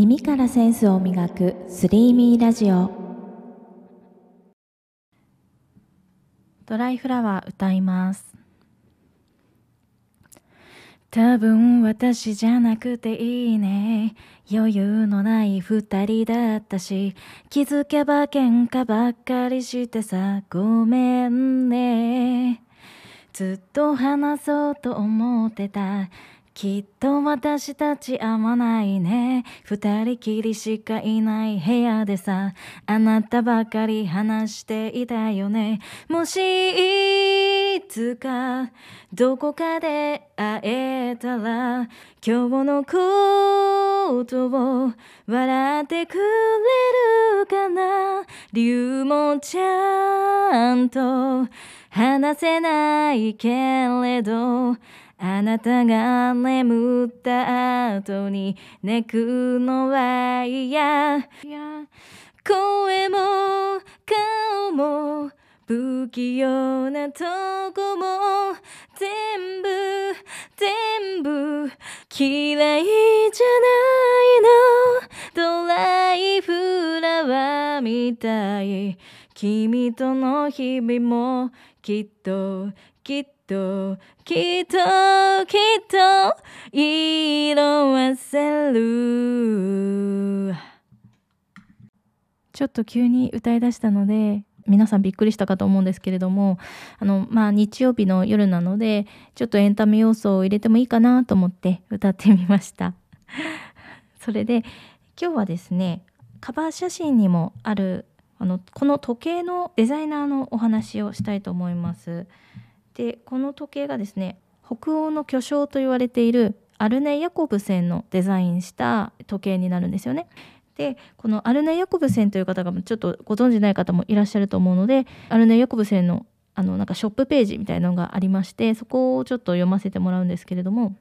耳からセンスを磨くスリーミーラジオ。ドライフラワー歌います。多分私じゃなくていいね。余裕のない二人だったし気づけば喧嘩ばっかりしてさごめんね。ずっと話そうと思ってた。きっと私たち合わないね。二人きりしかいない部屋でさあなたばかり話していたよね。もしいつかどこかで会えたら今日のことを笑ってくれるかな。理由もちゃんと話せないけれどあなたが眠った後に泣くのは嫌。声も顔も不器用なとこも全部全部嫌いじゃないの。ドライフラワーみたい。君との日々もきっときっときっときっと色あせるちょっと急に歌い出したので皆さんびっくりしたかと思うんですけれどもあのまあ日曜日の夜なのでちょっとエンタメ要素を入れてもいいかなと思って歌ってみました それで今日はですねカバー写真にもあるあのこの時計のデザイナーのお話をしたいと思います。でこの時計がですね北欧の巨匠と言われているアルネ・ヤコブセンのデザインした時計になるんですよね。でこのアルネ・ヤコブセンという方がちょっとご存じない方もいらっしゃると思うのでアルネ・ヤコブセンのあのなんかショップページみたいなのがありましてそこをちょっと読ませてもらうんですけれども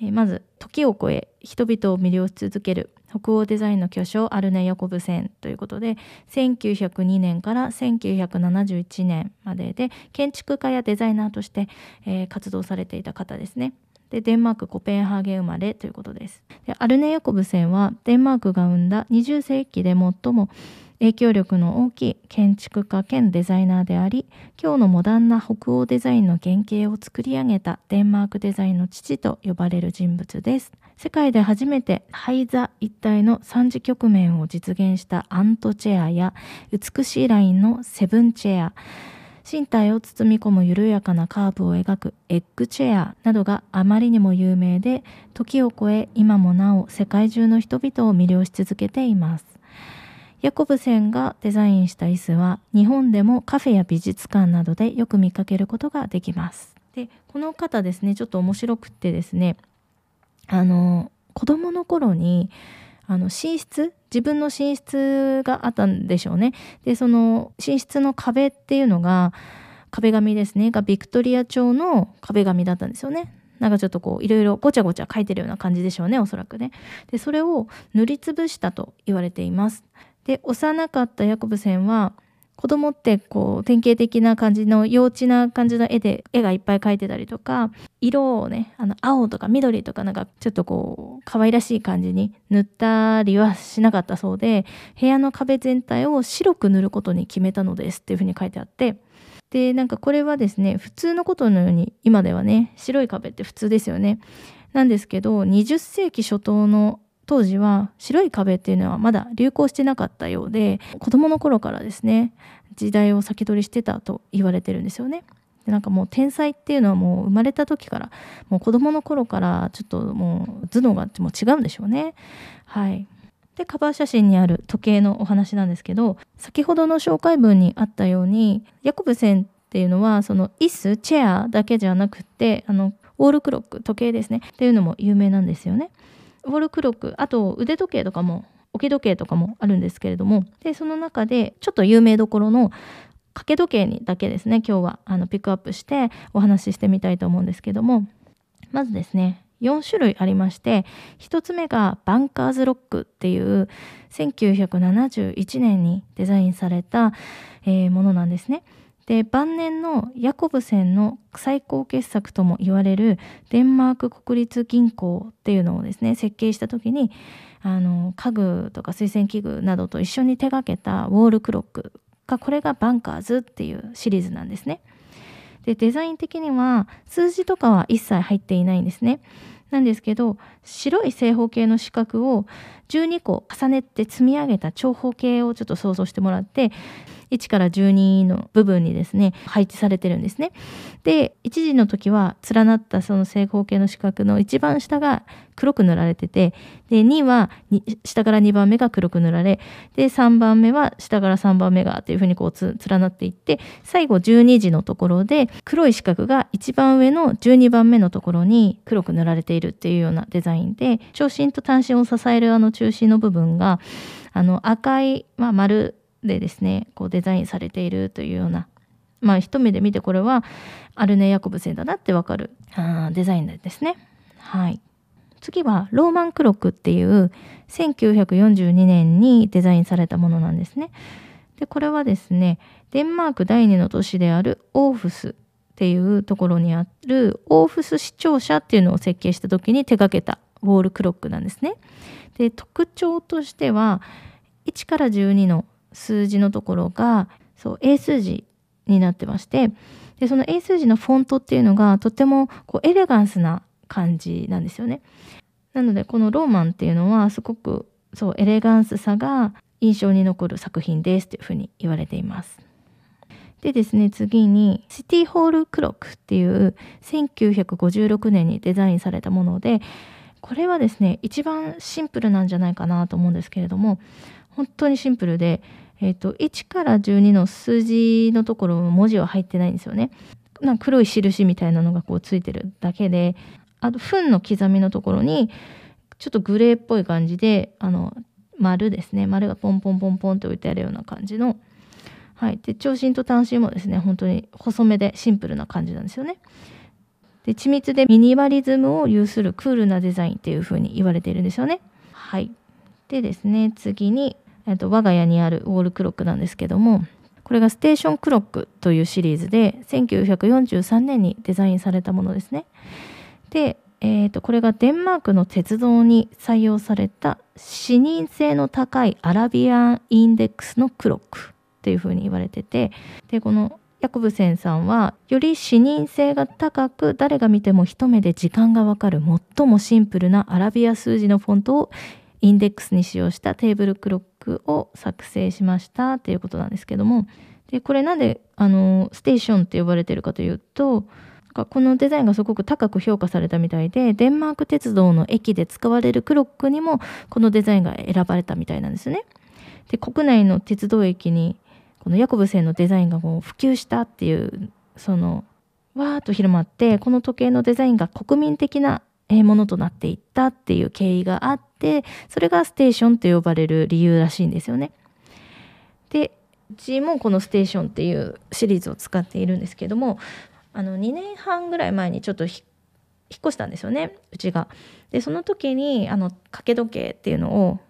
えまず時を超え人々を魅了し続ける北欧デザインの巨匠アルネ・ヤコブセンということで1902年から1971年までで建築家やデザイナーとして、えー、活動されていた方ですね。でデンマークコペンハーゲン生まれということです。でアルネ・ヤコブセンはデンマークが生んだ20世紀で最も影響力の大きい建築家兼デザイナーであり今日のモダンな北欧デザインの原型を作り上げたデンマークデザインの父と呼ばれる人物です世界で初めて廃座一体の三次局面を実現したアントチェアや美しいラインのセブンチェア身体を包み込む緩やかなカーブを描くエッグチェアなどがあまりにも有名で時を超え今もなお世界中の人々を魅了し続けていますヤコブセンがデザインした椅子は日本でもカフェや美術館などでよく見かけることができます。でこの方ですねちょっと面白くってですねあの子供の頃にあの寝室自分の寝室があったんでしょうね。でその寝室の壁っていうのが壁紙ですねがビクトリア朝の壁紙だったんですよね。なんかちょっとこういろいろごちゃごちゃ書いてるような感じでしょうねおそらくね。でそれを塗りつぶしたと言われています。で幼かったヤコブセンは子供ってこう典型的な感じの幼稚な感じの絵で絵がいっぱい描いてたりとか色をねあの青とか緑とかなんかちょっとこう可愛らしい感じに塗ったりはしなかったそうで部屋の壁全体を白く塗ることに決めたのですっていうふうに書いてあってでなんかこれはですね普通のことのように今ではね白い壁って普通ですよね。なんですけど20世紀初頭の当時は白い壁っていうのはまだ流行してなかったようで子供の頃からですね時代を先取りしてたと言われてるんですよね。でなんかもう天才っていうのはもう生まれた時からもう子供の頃からちょっともう頭脳がもう違うんでしょうね。はいでカバー写真にある時計のお話なんですけど先ほどの紹介文にあったようにヤコブセンっていうのはその椅子チェアだけじゃなくてあのウォールクロック時計ですねっていうのも有名なんですよね。ウォルクロックあと腕時計とかも置き時計とかもあるんですけれどもでその中でちょっと有名どころの掛け時計にだけですね今日はあのピックアップしてお話ししてみたいと思うんですけどもまずですね4種類ありまして1つ目がバンカーズロックっていう1971年にデザインされた、えー、ものなんですね。で晩年のヤコブセンの最高傑作とも言われるデンマーク国立銀行っていうのをですね設計した時にあの家具とか水洗器具などと一緒に手がけたウォールクロックがこれがバンカーズっていうシリーズなんですね。でデザイン的には数字とかは一切入っていないんですね。なんですけど白い正方形の四角を12個重ねて積み上げた長方形をちょっと想像してもらって1から12の部分にですね配置されてるんですね。で1時の時は連なったその正方形の四角の一番下が黒く塗られててで2は下から2番目が黒く塗られで3番目は下から3番目がっていうふうにこう連なっていって最後12時のところで黒い四角が一番上の12番目のところに黒く塗られているっていうようなデザインで長身と短身を支えるあの中心の部分があの赤い、まあ、丸でですねこうデザインされているというようなまあ一目で見てこれはアルネ・ヤコブセンだなってわかるあデザインですね。はい。次はローマンクロックっていう1942年にデザインされたものなんですね。でこれはですねデンマーク第2の都市であるオーフスっていうところにあるオーフス市庁舎っていうのを設計した時に手掛けたウォールクロックなんですね。で特徴としては1から12の数字のところがそう英数字になってましてでその英数字のフォントっていうのがとてもこうエレガンスな感じなんですよね。なのでこのローマンっていうのはすごくそうエレガンスさが印象に残る作品ですというふうに言われています。でですね次にシティホールクロックっていう1956年にデザインされたものでこれはですね一番シンプルなんじゃないかなと思うんですけれども本当にシンプルでえーと、1から12の数字のところ文字は入ってないんですよね。なんか黒い印みたいなのがこうついてるだけであと糞の刻みのところにちょっとグレーっぽい感じであの丸ですね丸がポンポンポンポンって置いてあるような感じのはいで長身と短身もですね本当に細めでシンプルな感じなんですよね。で緻密でミニマリズムを有するクールなデザインっていう風に言われているんですよね。はいでですね次にえっと、我が家にあるウォールクロックなんですけどもこれがステーションクロックというシリーズで1943年にデザインされたものですね。で、えーと、これがデンマークの鉄道に採用された視認性の高いアラビアンインデックスのクロックっていうふうに言われててでこのヤコブセンさんはより視認性が高く誰が見ても一目で時間がわかる最もシンプルなアラビア数字のフォントをインデックスに使用したテーブルクロックを作成しましたっていうことなんですけどもでこれなんであのステーションって呼ばれてるかというとこのデザインがすごく高く評価されたみたいでデンマーク鉄道の駅で使われるクロックにもこのデザインが選ばれたみたいなんですね。で国内の鉄道駅にこのヤコブセンのデザインがこう普及したっていうそのわーっと広まってこの時計のデザインが国民的なものとなっていったっていう経緯があってそれがステーションと呼ばれる理由らしいんですよね。でうちもこのステーションっていうシリーズを使っているんですけどもあの2年半ぐらい前にちょっと引っ越したんですよねうちが。でその時にあの掛け時計っていうのを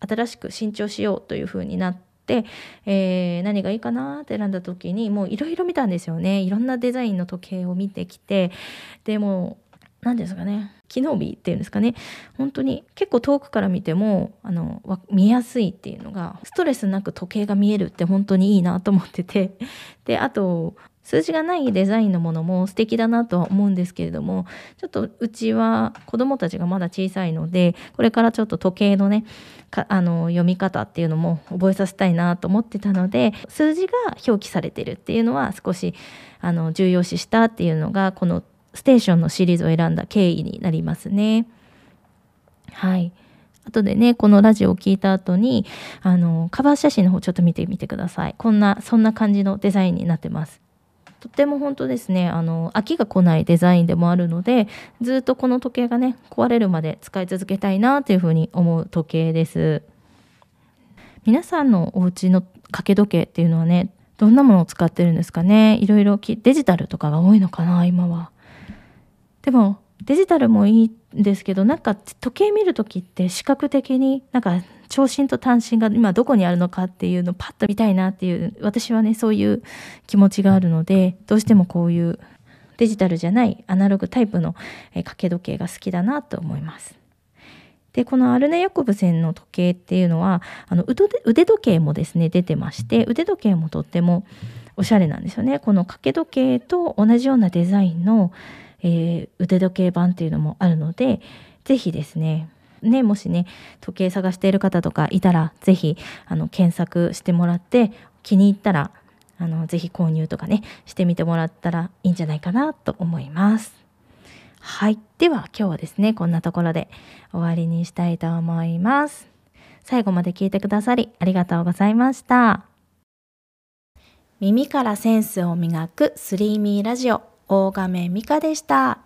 新しく新調しようというふうになって、えー、何がいいかなって選んだ時にもういろいろ見たんですよねいろんなデザインの時計を見てきてでも何ですかね機能美っていうんですかね。本当に結構遠くから見てもあの見やすいっていうのがストレスなく時計が見えるって本当にいいなと思ってて。であと数字がないデザインのものも素敵だなとは思うんですけれどもちょっとうちは子どもたちがまだ小さいのでこれからちょっと時計のねあの読み方っていうのも覚えさせたいなと思ってたので数字が表記されてるっていうのは少しあの重要視したっていうのがこのステーションのシリーズを選んだ経緯になりますね。はい。後でね、このラジオを聞いた後に、あの、カバー写真の方ちょっと見てみてください。こんな、そんな感じのデザインになってます。とっても本当ですね、あの、飽きが来ないデザインでもあるので、ずっとこの時計がね、壊れるまで使い続けたいなというふうに思う時計です。皆さんのお家の掛け時計っていうのはね、どんなものを使ってるんですかね？いろいろデジタルとかが多いのかな今は。でもデジタルもいいんですけどなんか時計見る時って視覚的になんか長身と短身が今どこにあるのかっていうのをパッと見たいなっていう私はねそういう気持ちがあるのでどうしてもこういうデジタルじゃないアナログタイプの掛け時計が好きだなと思います。でこのアルネ・ヤコブセンの時計っていうのはあの腕時計もですね出てまして腕時計もとってもおしゃれなんですよねこの掛け時計と同じようなデザインの、えー、腕時計版っていうのもあるので是非ですねね、もしね時計探している方とかいたら是非あの検索してもらって気に入ったらあのぜひ購入とかねしてみてもらったらいいんじゃないかなと思います。はい。では今日はですね、こんなところで終わりにしたいと思います。最後まで聞いてくださりありがとうございました。耳からセンスを磨くスリーミーラジオ、大亀美香でした。